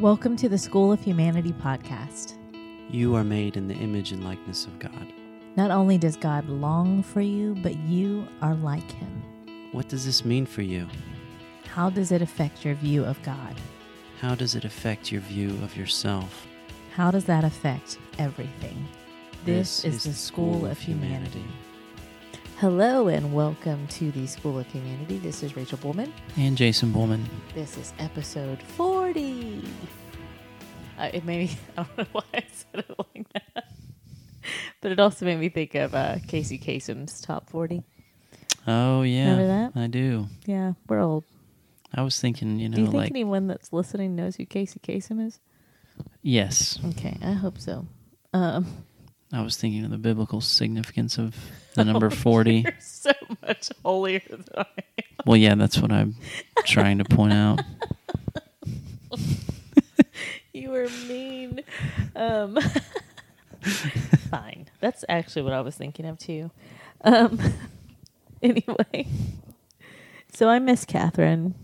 Welcome to the School of Humanity podcast. You are made in the image and likeness of God. Not only does God long for you, but you are like him. What does this mean for you? How does it affect your view of God? How does it affect your view of yourself? How does that affect everything? This, is, the School of Humanity. Hello and welcome to the School of Humanity. This is Rachel Bullman. And Jason Bullman. This is episode 40. Uh, it made me, I don't know why I said it like that. But it also made me think of uh, Casey Kasem's top 40. Oh yeah, Remember that? I do. Yeah, we're old. I was thinking, you know, Do you think like anyone that's listening knows who Casey Kasem is? yes, Okay, I hope so. Um, I was thinking of the biblical significance of the number forty. you're so much holier than I am. Well, yeah, that's what I'm trying to point out. You were mean. Um, fine. That's actually what I was thinking of too. Um, anyway, so I miss Catherine.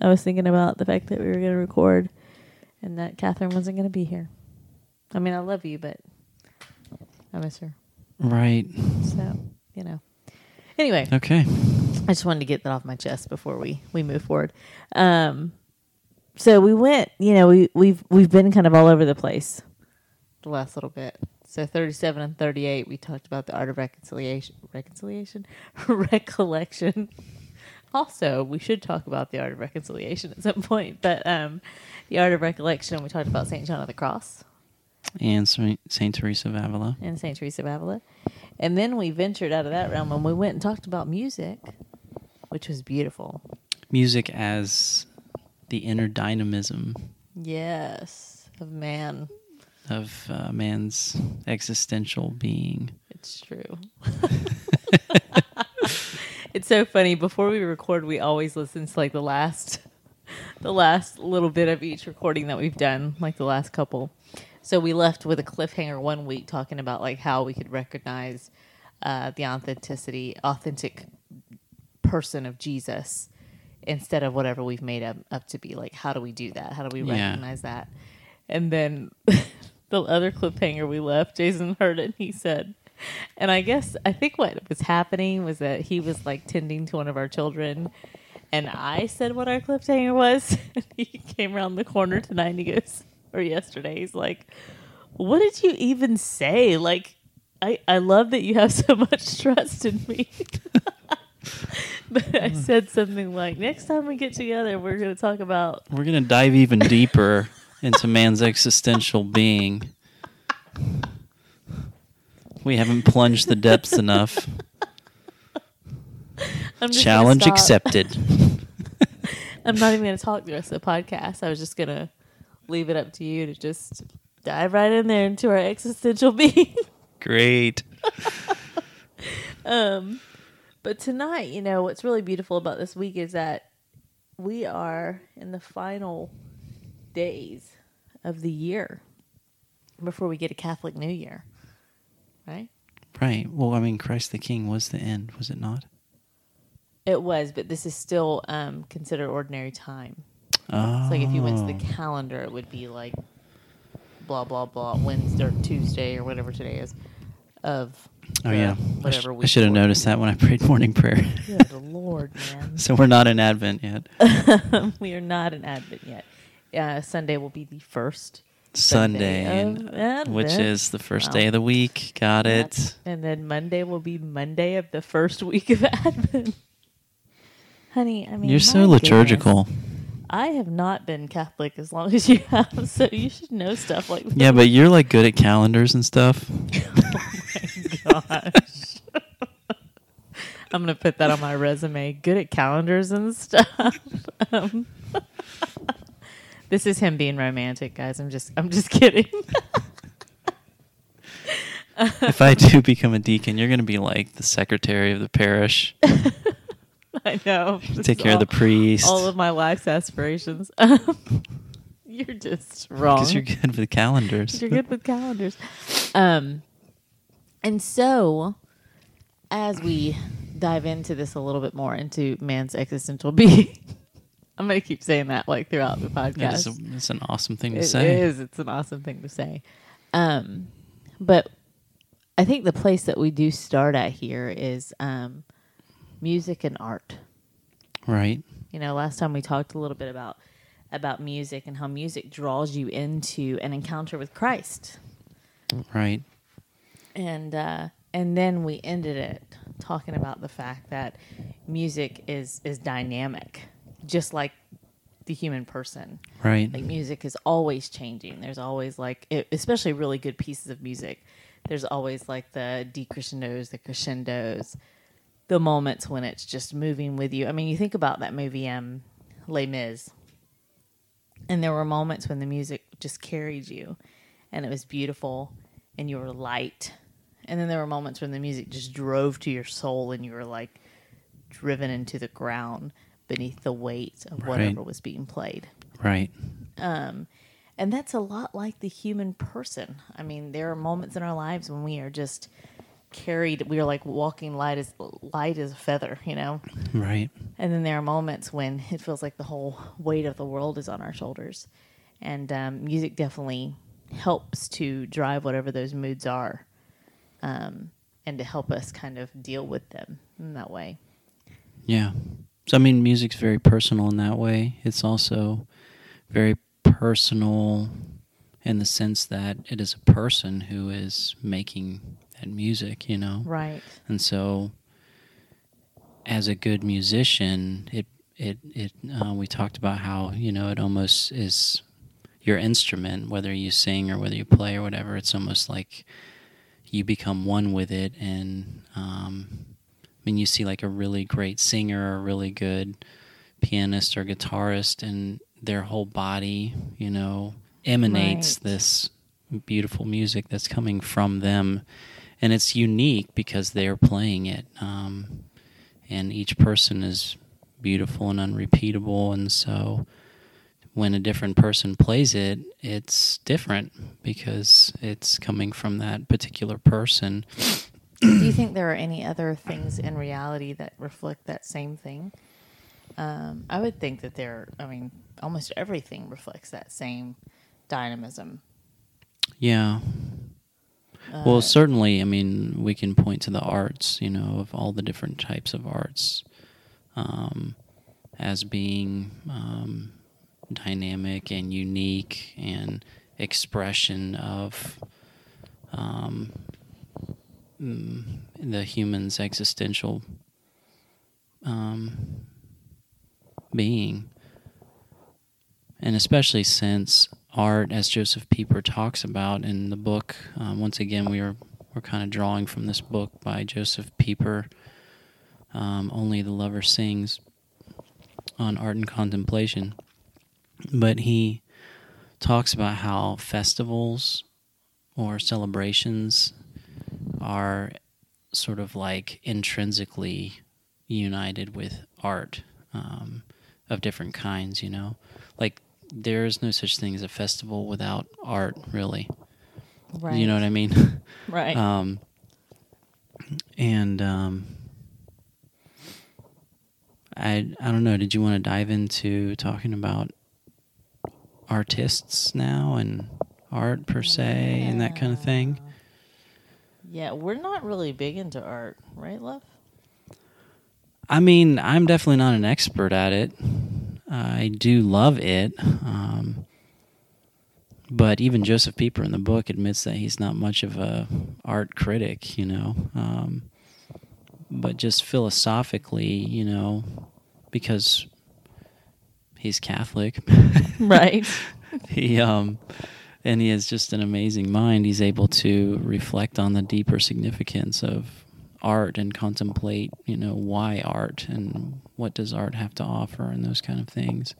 I was thinking about the fact that we were going to record and that Catherine wasn't going to be here. I mean, I love you, but I miss her. Right. So, you know. Anyway, Okay. I just wanted to get that off my chest before we we move forward. Um, so we went. You know, we we've we've been kind of all over the place the last little bit. So thirty-seven and thirty-eight, we talked about the art of reconciliation, reconciliation, recollection. Also, we should talk about the art of reconciliation at some point. But um, the art of recollection, we talked about Saint John of the Cross And Saint Saint Teresa of Avila. and Saint Teresa of Avila, and then we ventured out of that realm and we went and talked about music, which was beautiful. Music as the inner dynamism Yes, of man. of uh, man's existential being. It's true. it's so funny. Before we record, we always listen to like the last, the last little bit of each recording that we've done, like the last couple. So we left with a cliffhanger one week talking about like how we could recognize uh, the authenticity, authentic person of Jesus instead of whatever we've made him up to be. Like, how do we do that? How do we Yeah. recognize that? And then the other cliffhanger we left, Jason heard it and he said, and I guess I think what was happening was that he was like tending to one of our children, and I said what our cliffhanger was. And he came around the corner tonight and he goes, or yesterday, he's like, "What did you even say? Like, I I love that you have so much trust in me." but I said something like, "Next time we get together, we're going to talk about." We're going to dive even deeper into man's existential being. We haven't plunged the depths enough. Challenge accepted. I'm not even going to talk the rest of the podcast. I was just going to leave it up to you to just dive right in there into our existential being. Great. um, but tonight, you know, what's really beautiful about this week is that we are in the final days of the year before we get a Catholic New Year, right? Right. Well, I mean, Christ the King was the end, was it not? It was, but this is still um, considered ordinary time. Oh. It's like if you went to the calendar, it would be like blah blah blah Wednesday or Tuesday or whatever today is of Oh yeah. I, sh- whatever I should have noticed that when I prayed morning prayer. Good lord, man. so we're not in Advent yet. we are not in Advent yet. Uh, Sunday will be the first Sunday, of which is the first Wow. day of the week. Got it. And then Monday will be Monday of the first week of Advent. Honey, I mean, You're so liturgical. goodness. I have not been Catholic as long as you have, so you should know stuff like that. Yeah, but you're like good at calendars and stuff. Gosh. I'm gonna put that on my resume. Good at calendars and stuff. Um, this is him being romantic, guys. I'm just, I'm just kidding. if I do become a deacon, you're going to be like the secretary of the parish. I know. Take care of the all- priest. All of my life's aspirations. Um, you're just wrong. Because you're good with calendars. You're good with calendars. Um, and so, as we dive into this a little bit more into man's existential being, I'm gonna keep saying that like throughout the podcast. is a, it's an awesome thing to It say. It is. It's an awesome thing to say. Um, but I think the place that we do start at here is um, music and art. Right. You know, last time we talked a little bit about about music and how music draws you into an encounter with Christ, Right. And uh, and then we ended it talking about the fact that music is is dynamic, just like the human person. Right. like music is always changing there's always like it, especially really good pieces of music there's always like the decrescendos the crescendos the moments when it's just moving with you i mean you think about that movie um les mis and there were moments when the music just carried you and it was beautiful and you were light and then there were moments when the music just drove to your soul and you were like driven into the ground beneath the weight of Right. whatever was being played Right. um, and that's a lot like the human person. I mean, there are moments in our lives when we are just carried. We are like walking light as light as a feather, you know. Right. And then there are moments when it feels like the whole weight of the world is on our shoulders. And um, music definitely helps to drive whatever those moods are, um, and to help us kind of deal with them in that way. Yeah. So I mean, music's very personal in that way. It's also very personal in the sense that it is a person who is making that music, you know. Right. And so, as a good musician, it it it uh, we talked about how you know it almost is your instrument, whether you sing or whether you play or whatever. It's almost like you become one with it, and um, I mean, you see like a really great singer, a really good pianist or guitarist, and their whole body, you know, emanates Right. this beautiful music that's coming from them and it's unique because they're playing it um, and each person is beautiful and unrepeatable and so when a different person plays it it's different because it's coming from that particular person Do you think there are any other things in reality that reflect that same thing? Um, I would think that there. I mean, almost everything reflects that same dynamism. yeah Uh, well certainly i mean we can point to the arts you know of all the different types of arts um, as being um, dynamic and unique and expression of um, mm, the human's existential um, being. And especially since art, as Joseph Pieper talks about in the book, um, once again, we are we're kind of drawing from this book by Joseph Pieper, um, Only the Lover Sings, on art and contemplation. But he talks about how festivals or celebrations are sort of like intrinsically united with art um, of different kinds, you know? Like, there is no such thing as a festival without art, really. right. You know what I mean? Right. um, and um, I I don't know. Did you want to dive into talking about artists now and art per se and that kind of thing? yeah, we're not really big into art, right, love? I mean, I'm definitely not an expert at it. I do love it. Um, but even Joseph Pieper in the book admits that he's not much of a art critic, you know. Um, but just philosophically, you know, because he's Catholic, Right. he um, and he has just an amazing mind. He's able to reflect on the deeper significance of art and contemplate, you know, why art and what does art have to offer and those kind of things.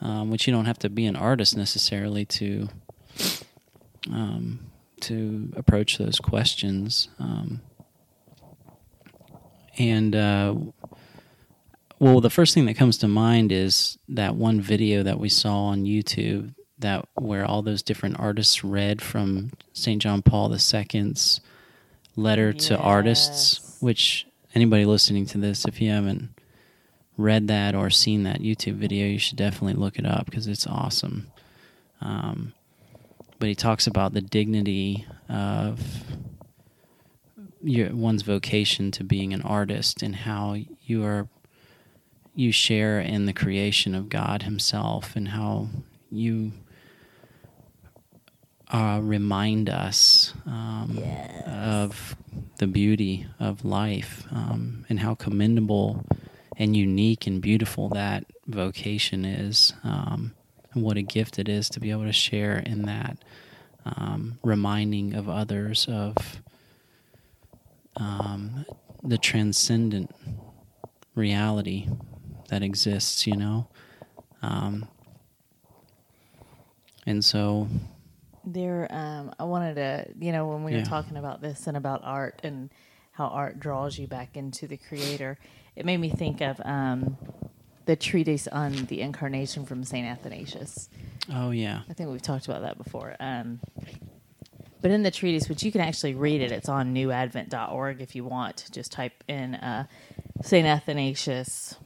Um, which you don't have to be an artist necessarily to um, to approach those questions. Um, and uh, well, the first thing that comes to mind is that one video that we saw on YouTube that where all those different artists read from St. John Paul II's letter to artists, which anybody listening to this, if you haven't read that or seen that YouTube video, you should definitely look it up because it's awesome. Um, but he talks about the dignity of your one's vocation to being an artist and how you are you share in the creation of God Himself and how you uh, remind us um, Yes. of the beauty of life um, and how commendable and unique and beautiful that vocation is, um, and what a gift it is to be able to share in that, um, reminding of others of um, the transcendent reality that exists, you know. Um, and so, There, um, I wanted to, you know, when we were talking about this and about art and how art draws you back into the creator, it made me think of um, the treatise on the incarnation from St. Athanasius. oh yeah, I think we've talked about that before. Um, but in the treatise, which you can actually read it, it's on newadvent.org if you want. Just type in uh, St. Athanasius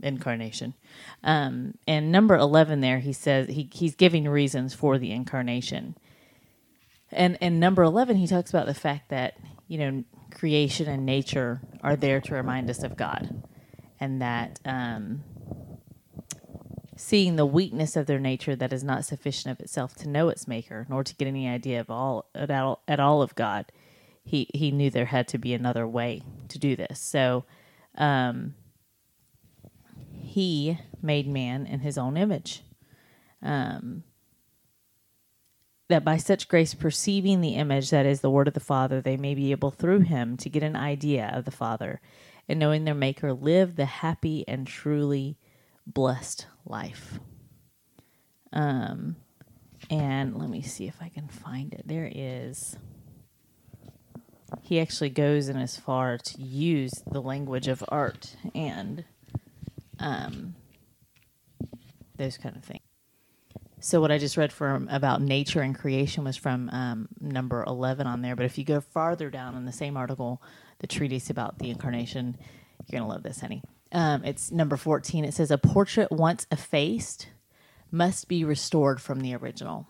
incarnation. Um, and number 11 there, he says he, he's giving reasons for the incarnation. And and number 11, he talks about the fact that, you know, creation and nature are there to remind us of God. And that um, seeing the weakness of their nature that is not sufficient of itself to know its maker, nor to get any idea of all at all, at all of God, he he knew there had to be another way to do this. So, um, he made man in his own image. Um, that by such grace, perceiving the image that is the word of the Father, they may be able through him to get an idea of the Father, and knowing their Maker, live the happy and truly blessed life. Um, and let me see if I can find it. There is. He actually goes in as far to use the language of art and um, those kind of things. So what I just read from about nature and creation was from um, number eleven on there. But if you go farther down in the same article, the treatise about the incarnation, you're gonna love this, honey. Um, it's number fourteen. It says a portrait once effaced must be restored from the original.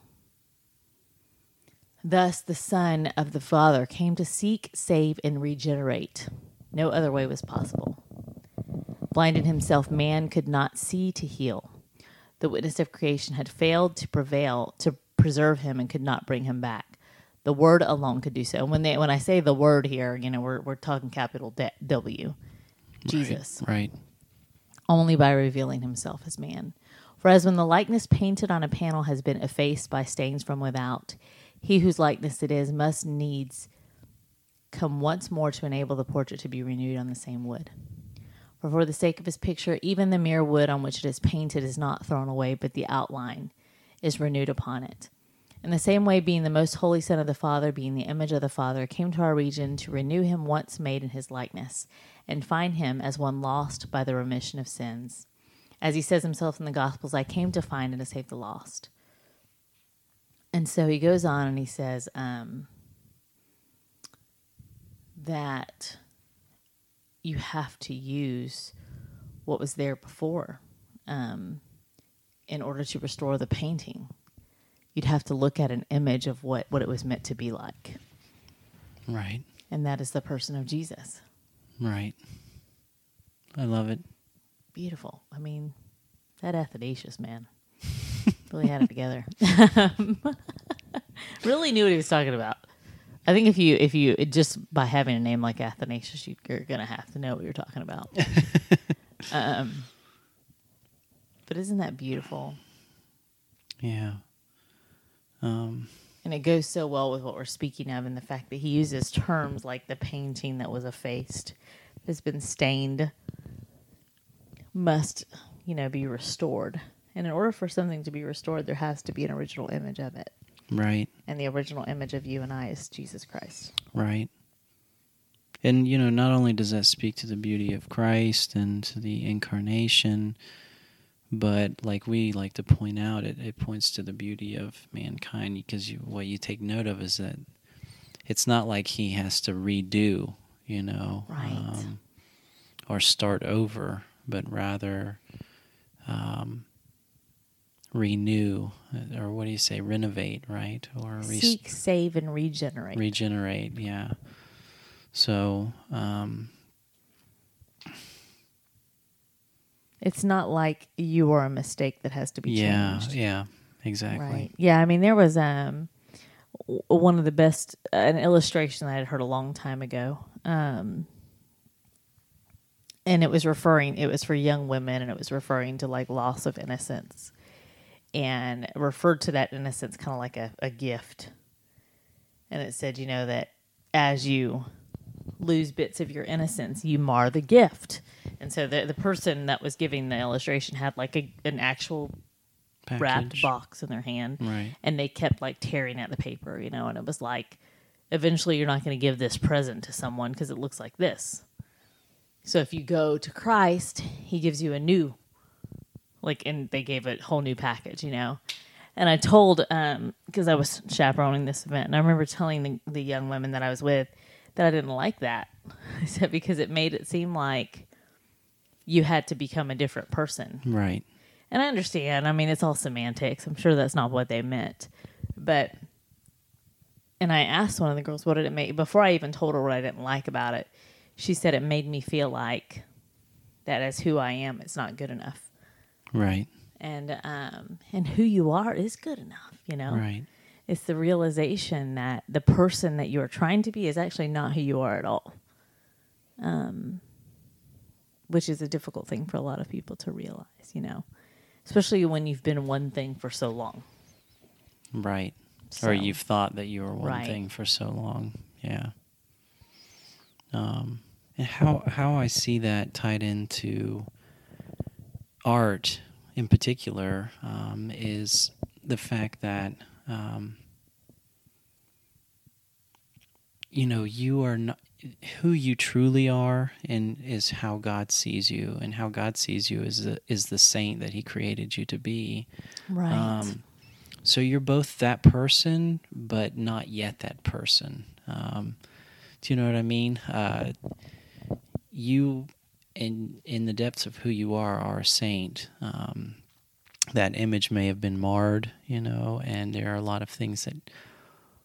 Thus, the Son of the Father came to seek, save, and regenerate. No other way was possible. Blinded himself, man could not see to heal. The witness of creation had failed to prevail to preserve him and could not bring him back. The word alone could do so. And when they when I say the word here, you know, we're we're talking capital D- W, Jesus, right, only by revealing himself as man. For as when the likeness painted on a panel has been effaced by stains from without, he whose likeness it is must needs come once more to enable the portrait to be renewed on the same wood. For for the sake of his picture, even the mere wood on which it is painted is not thrown away, but the outline is renewed upon it. In the same way, being the most holy Son of the Father, being the image of the Father, came to our region to renew him once made in his likeness, and find him as one lost by the remission of sins. As he says himself in the Gospels, I came to find and to save the lost. And so he goes on and he says um, that you have to use what was there before um, in order to restore the painting. You'd have to look at an image of what, what it was meant to be like, right, and that is the person of Jesus. right. I love it. Beautiful. I mean, that Athanasius man really had it together. really knew what he was talking about. I think if you if you just by having a name like Athanasius, you, you're gonna have to know what you're talking about. um, but isn't that beautiful? Yeah. Um, And it goes so well with what we're speaking of, and the fact that he uses terms like the painting that was effaced, has been stained, must, you know, be restored. And in order for something to be restored, there has to be an original image of it. Right, And the original image of you and I is Jesus Christ. right. And you know, not only does that speak to the beauty of Christ and to the incarnation, but like we like to point out, it, it points to the beauty of mankind because you, what you take note of is that it's not like he has to redo, you know, Right. um, or start over, but rather um, renew, uh, or what do you say, renovate, right? Or re- Seek, save, and regenerate. regenerate, yeah. So, um, it's not like you are a mistake that has to be yeah, changed. yeah, yeah, exactly. Right. Yeah. I mean, there was um one of the best an illustration that I had heard a long time ago. Um, and it was referring. It was for young women, and it was referring to like loss of innocence, and referred to that innocence kind of like a, a gift. And it said, you know, that as you lose bits of your innocence, you mar the gift. And so the the person that was giving the illustration had like a, an actual wrapped box in their hand Right. and they kept like tearing at the paper you know and it was like eventually you're not going to give this present to someone because it looks like this so if you go to christ he gives you a new like and they gave a whole new package you know and i told um because i was chaperoning this event and i remember telling the, the young women that i was with that i didn't like that i said because it made it seem like you had to become a different person Right. and I understand. I mean, it's all semantics. I'm sure that's not what they meant. But, and I asked one of the girls, what did it make? Before I even told her what I didn't like about it, she said it made me feel like that as who I am, it's not good enough. Right. And, um, and who you are is good enough, you know? Right. It's the realization that the person that you are trying to be is actually not who you are at all. Um, which is a difficult thing for a lot of people to realize, you know, especially when you've been one thing for so long. Right. So- Or you've thought that you were one Right. thing for so long. Yeah. Um, and how how I see that tied into art in particular um, is the fact that um, you know you are not who you truly are and is how God sees you and how God sees you is the is the saint that he created you to be Right. um, so you're both that person, but not yet that person. Um, do you know what I mean? Uh, you, in in the depths of who you are, are a saint. Um, that image may have been marred, you know, and there are a lot of things that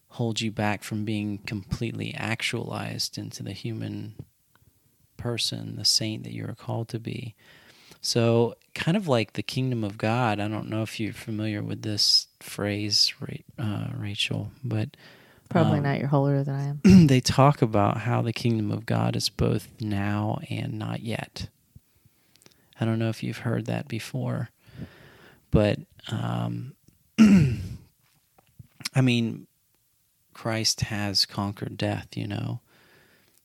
hold you back from being completely actualized into the human person, the saint that you are called to be. So, kind of like the kingdom of God. I don't know if you're familiar with this phrase, Ra- uh, Rachel, but Probably um, not. You're holier than I am. they talk about how the kingdom of God is both now and not yet. I don't know if you've heard that before, but um, I mean, Christ has conquered death, you know,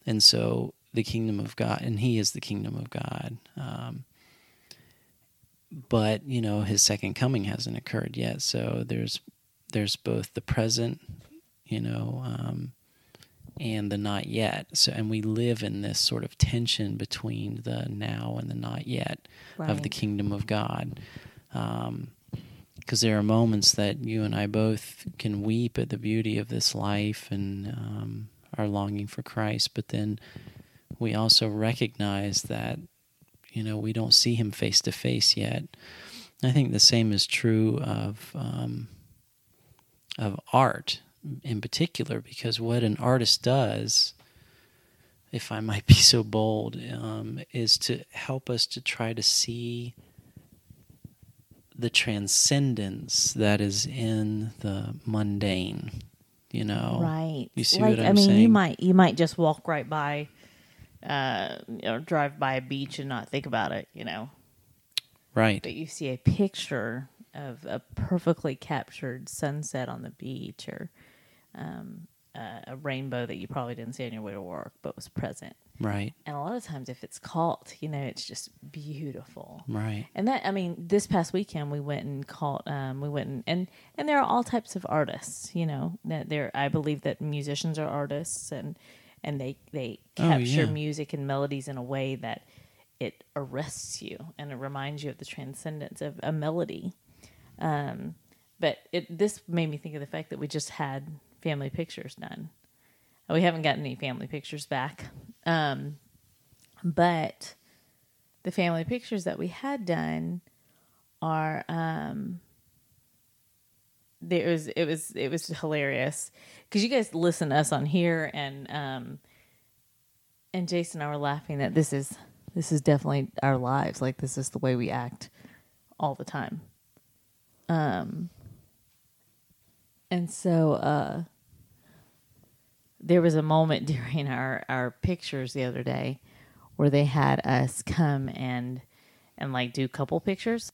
and so the kingdom of God, and He is the kingdom of God. Um, but you know, His second coming hasn't occurred yet, so there's there's both the present, you know, um, and the not yet. So, and we live in this sort of tension between the now and the not yet of the kingdom of God. Because there are moments that you and I both can weep at the beauty of this life and um, are longing for Christ, but then we also recognize that you know we don't see Him face to face yet. I think the same is true of um, of art in particular, because what an artist does, if I might be so bold, um, is to help us to try to see the transcendence that is in the mundane. You know, Right. You see like, what I I'm mean, you might you might just walk right by, uh, or drive by a beach and not think about it, you know. right? But you see a picture of a perfectly captured sunset on the beach, or um, a, a rainbow that you probably didn't see on your way to work, but was present. Right, And a lot of times, if it's caught, you know, it's just beautiful. right, And that, I mean, this past weekend we went and caught, um, we went and, and, and there are all types of artists, you know, that there, I believe that musicians are artists and, and they, they Oh, capture yeah. music and melodies in a way that it arrests you and it reminds you of the transcendence of a melody. Um, but it, this made me think of the fact that we just had family pictures done. We haven't gotten any family pictures back. Um, but the family pictures that we had done are um there was it was it was hilarious because you guys listen to us on here and um and Jason and I were laughing that this is this is definitely our lives like this is the way we act all the time um and so uh there was a moment during our our pictures the other day where they had us come and and like do couple pictures.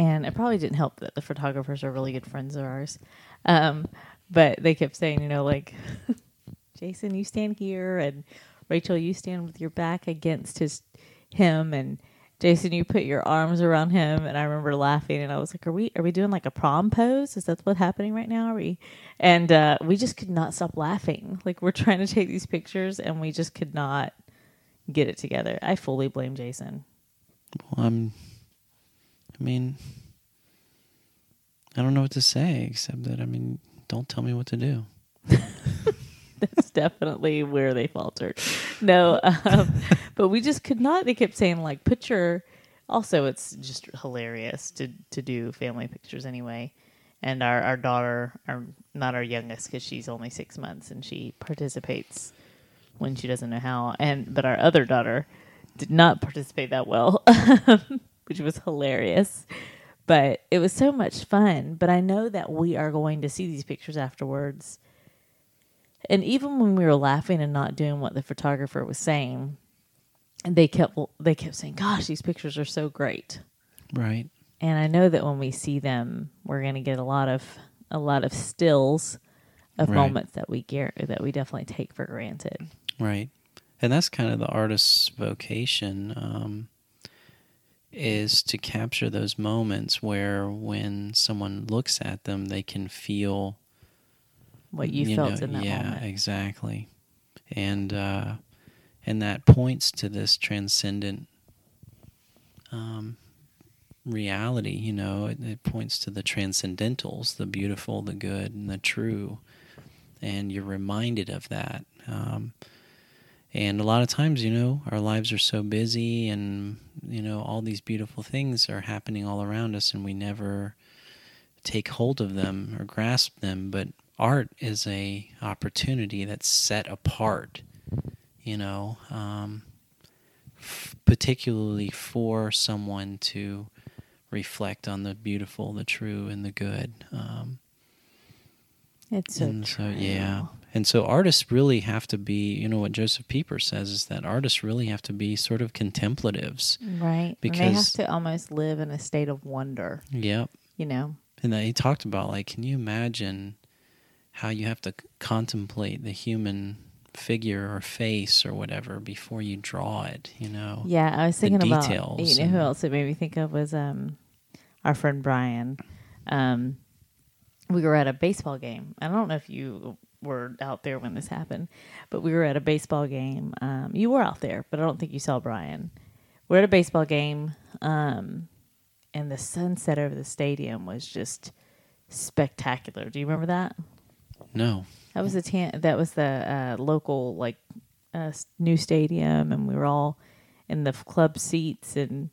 And it probably didn't help that the photographers are really good friends of ours. Um but they kept saying you know like jason you stand here and rachel you stand with your back against his him and jason you put your arms around him and i remember laughing and i was like are we are we doing like a prom pose is that what's happening right now are we and uh we just could not stop laughing like we're trying to take these pictures and we just could not get it together i fully blame jason Well, I'm. I mean, I don't know what to say except that I mean, don't tell me what to do. that's definitely where they faltered. No, um, but we just could not. They kept saying like, your. Also, it's just hilarious to to do family pictures anyway. And our our daughter, our not our youngest because she's only six months and she participates when she doesn't know how. And but our other daughter did not participate that well, which was hilarious. But it was so much fun. But I know that we are going to see these pictures afterwards. And even when we were laughing and not doing what the photographer was saying, and they kept they kept saying, "Gosh, these pictures are so great." Right. And I know that when we see them, we're going to get a lot of a lot of stills of Right. moments that we get that we definitely take for granted. Right. And that's kind of the artist's vocation um, is to capture those moments where when someone looks at them, they can feel What you, felt know, in that yeah, moment. Yeah, exactly. And uh, and that points to this transcendent um, reality. You know, it, it points to the transcendentals, the beautiful, the good, and the true. And you're reminded of that. Um, and a lot of times, you know, our lives are so busy, and you know, all these beautiful things are happening all around us, and we never take hold of them or grasp them. But art is a opportunity that's set apart, you know, um, f- particularly for someone to reflect on the beautiful, the true, and the good. Um, It's so and so yeah and so artists really have to be you know what joseph pieper says is that artists really have to be sort of contemplatives Right. and they have to almost live in a state of wonder, yep you know. and then he talked about like can you imagine how you have to contemplate the human figure or face or whatever before you draw it you know Yeah, I was thinking about details you know who else it made me think of was um our friend Brian. Um we were at a baseball game. I don't know if you were out there when this happened, but we were at a baseball game. Um you were out there, but I don't think you saw Brian. We're at a baseball game, um and the sunset over the stadium was just spectacular. Do you remember that? no That was the tan- that was the uh, local like uh, new stadium, and we were all in the f- club seats and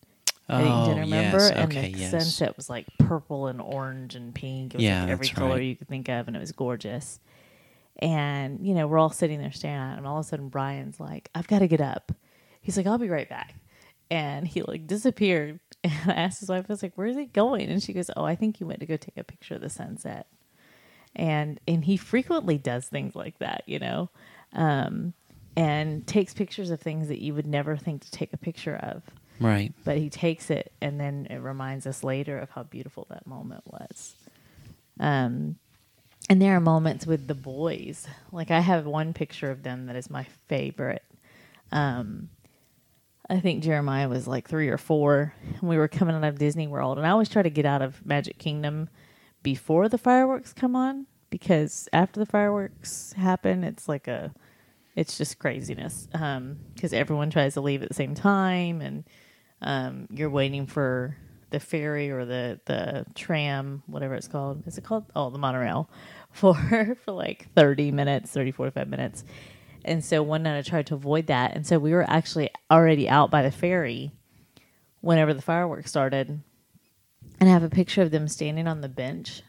oh dinner. Remember? yes and okay the yes sunset was like purple and orange and pink. It was Yeah, like every color right. you could think of, and it was gorgeous. And you know, we're all sitting there staring at it, and all of a sudden, Brian's like, "I've got to get up." He's like, "I'll be right back," and he like disappeared. And I asked his wife, "I was like, where's he going?" And she goes, "Oh, I think he went to go take a picture of the sunset." And and he frequently does things like that, you know, um, and takes pictures of things that you would never think to take a picture of. right But he takes it, and then it reminds us later of how beautiful that moment was. Um, and there are moments with the boys. Like I have one picture of them that is my favorite. Um, I think Jeremiah was like three or four, and we were coming out of Disney World. And I always try to get out of Magic Kingdom before the fireworks come on because after the fireworks happen, it's like a, it's just craziness. Um, because everyone tries to leave at the same time, and um, you're waiting for the ferry or the the tram, whatever it's called. Is it called? Oh, the monorail, for for like thirty minutes, 30, 45 minutes. And so one night I tried to avoid that, and so we were actually already out by the ferry, whenever the fireworks started, and I have a picture of them standing on the bench,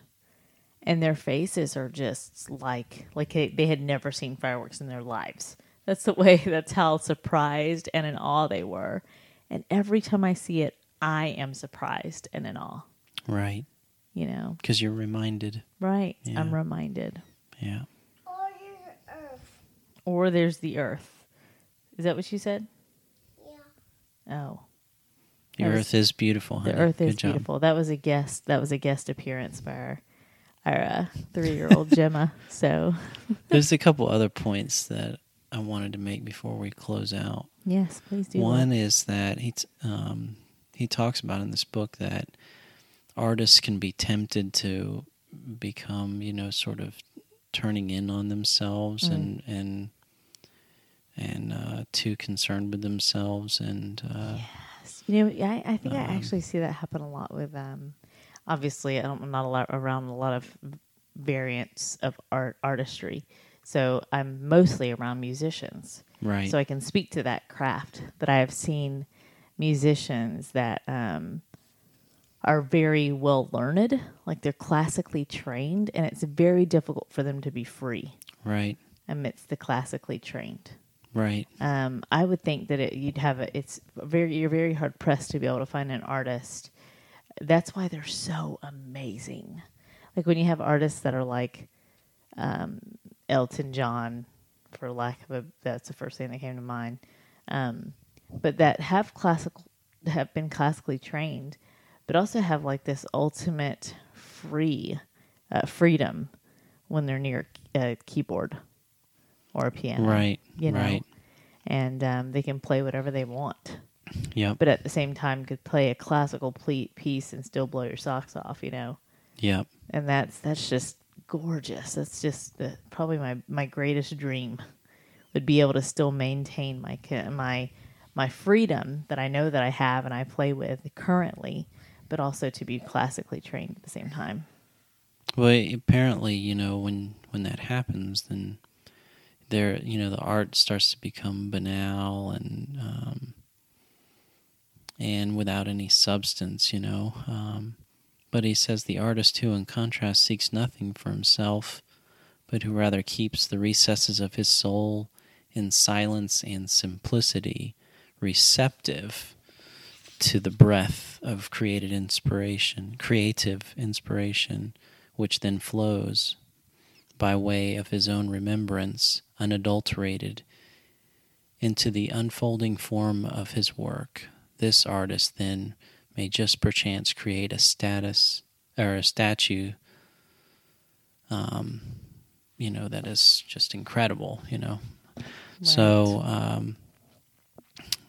and their faces are just like like they, they had never seen fireworks in their lives. That's the way. That's how surprised and in awe they were. And every time I see it, I am surprised and in awe. Right. You know, Because you're reminded. right? Yeah. I'm reminded. Yeah. Or is Earth? Or there's the earth. Is that what you said? Yeah. Oh, The That was- earth is beautiful. the earth is beautiful. That was a guest. That was a guest appearance by our our uh, three year old Gemma. So There's a couple other points that I wanted to make before we close out. yes, please do. One that. is that he t- um, he talks about in this book that artists can be tempted to become, you know, sort of turning in on themselves Mm. and and and uh, too concerned with themselves and uh, You know, I, I think I Um, actually see that happen a lot with. Um, obviously, I don't, I'm not a lot around a lot of variants of art artistry, so I'm mostly around musicians. right, So I can speak to that craft that I have seen musicians that um, are very well learned, like they're classically trained, and it's very difficult for them to be free right, amidst the classically trained. Right, Um, I would think that it, you'd have a, it's very you're very hard pressed to be able to find an artist. That's why they're so amazing. Like when you have artists that are like um, Elton John, for lack of a that's the first thing that came to mind. Um, but that have classical have been classically trained, but also have like this ultimate free uh, freedom when they're near a keyboard or a piano right, you know, right. and um, they can play whatever they want, Yep, but at the same time could play a classical ple- piece and still blow your socks off, you know, yep, and that's that's just gorgeous. That's just the, probably my my greatest dream would be able to still maintain my my my freedom that I know that I have and I play with currently, but also to be classically trained at the same time. Well, apparently, you know, when when that happens, then there, you know, the art starts to become banal and um, and without any substance, you know. Um, but he says the artist who, in contrast, seeks nothing for himself, but who rather keeps the recesses of his soul in silence and simplicity, receptive to the breath of created inspiration, creative inspiration, which then flows by way of his own remembrance, unadulterated, into the unfolding form of his work. This artist then may just perchance create a status or a statue, um, you know, that is just incredible, you know. So, um,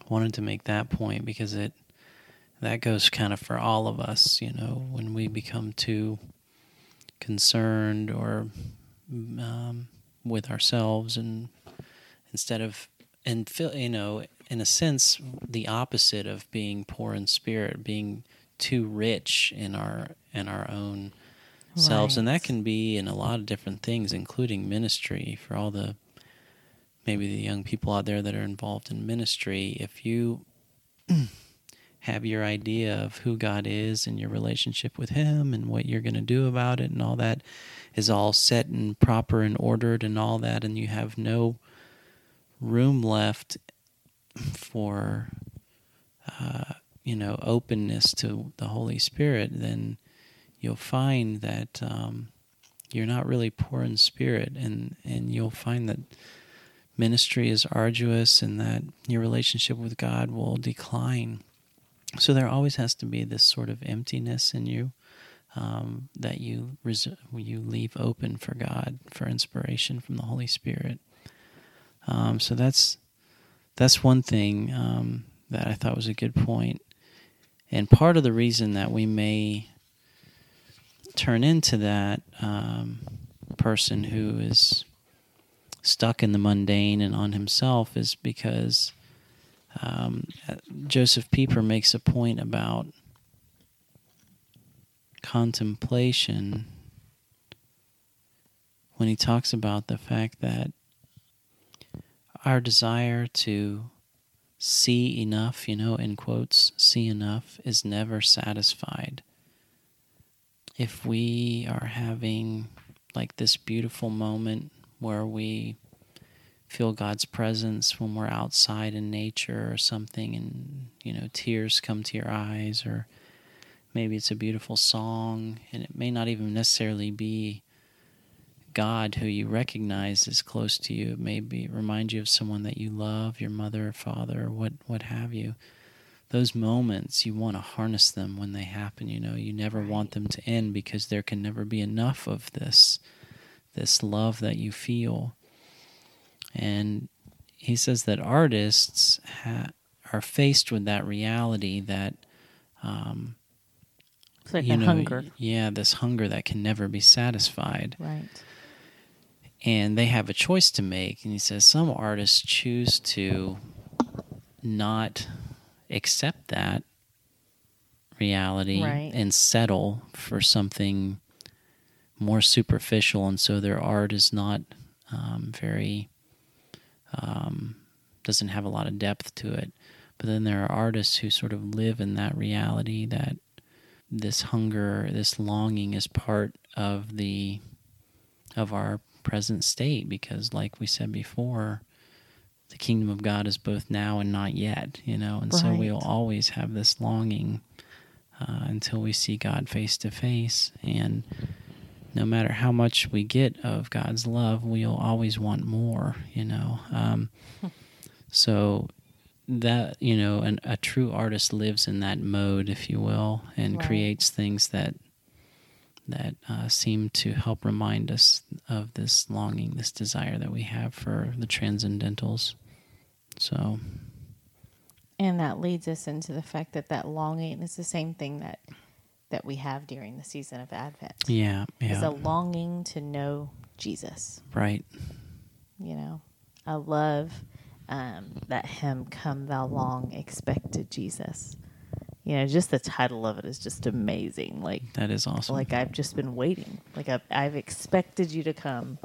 wanted to make that point because it that goes kind of for all of us, you know, when we become too concerned or um, with ourselves, and instead of and feel, you know, in a sense, the opposite of being poor in spirit, being too rich in our in our own selves, and that can be in a lot of different things, including ministry. For all the maybe the young people out there that are involved in ministry, if you have your idea of who God is and your relationship with Him and what you're going to do about it and all that is all set and proper and ordered and all that, and you have no room left for, uh, you know, openness to the Holy Spirit, then you'll find that um, you're not really poor in spirit, and and you'll find that ministry is arduous and that your relationship with God will decline. So there always has to be this sort of emptiness in you um, that you res- you leave open for God for inspiration from the Holy Spirit. Um, so that's that's one thing um, that I thought was a good point, and part of the reason that we may turn into that um, person who is stuck in the mundane and on himself is because um, Joseph Pieper makes a point about contemplation when he talks about the fact that our desire to see enough, you know, in quotes, see enough is never satisfied. If we are having like this beautiful moment where we feel God's presence when we're outside in nature or something and you know tears come to your eyes or maybe it's a beautiful song and it may not even necessarily be God who you recognize is close to you. It may be remind you of someone that you love, your mother or father or what what have you. Those moments you want to harness them when they happen, you know. You never want them to end because there can never be enough of this this love that you feel. And he says that artists ha- are faced with that reality that um, It's like you know, hunger. Yeah, this hunger that can never be satisfied. Right. And they have a choice to make. And he says some artists choose to not accept that reality Right. and settle for something more superficial. And so their art is not um, very, um, doesn't have a lot of depth to it. But then there are artists who sort of live in that reality that this hunger, this longing is part of the of our present state because like we said before, the kingdom of God is both now and not yet, you know, and so we'll always have this longing uh, until we see God face to face. And no matter how much we get of God's love, we'll always want more, you know. Um, so that you know, an, a true artist lives in that mode, if you will, and Right. creates things that that uh, seem to help remind us of this longing, this desire that we have for the transcendentals. So, And that leads us into the fact that that longing is the same thing that that we have during the season of Advent. yeah, Is yeah, a longing to know Jesus. right, You know, I love um, that hymn, "Come Thou Long Expected Jesus." You know, just the title of it is just amazing. Like, that is awesome. like I've just been waiting. Like I've I've expected you to come,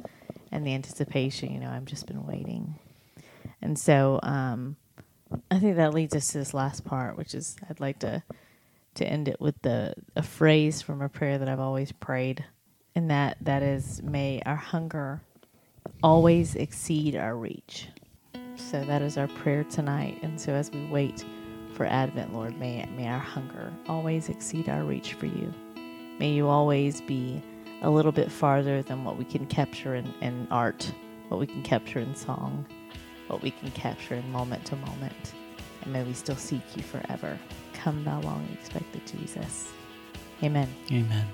and the anticipation. You know, I've just been waiting, and so um, I think that leads us to this last part, which is I'd like to to end it with the a phrase from a prayer that I've always prayed, and that that is, "May our hunger always exceed our reach." So that is our prayer tonight, and so as we wait for Advent, Lord, may may our hunger always exceed our reach for you. May you always be a little bit farther than what we can capture in, in art, what we can capture in song, what we can capture in moment to moment. And may we still seek you forever. Come, thou long expected Jesus. Amen. Amen.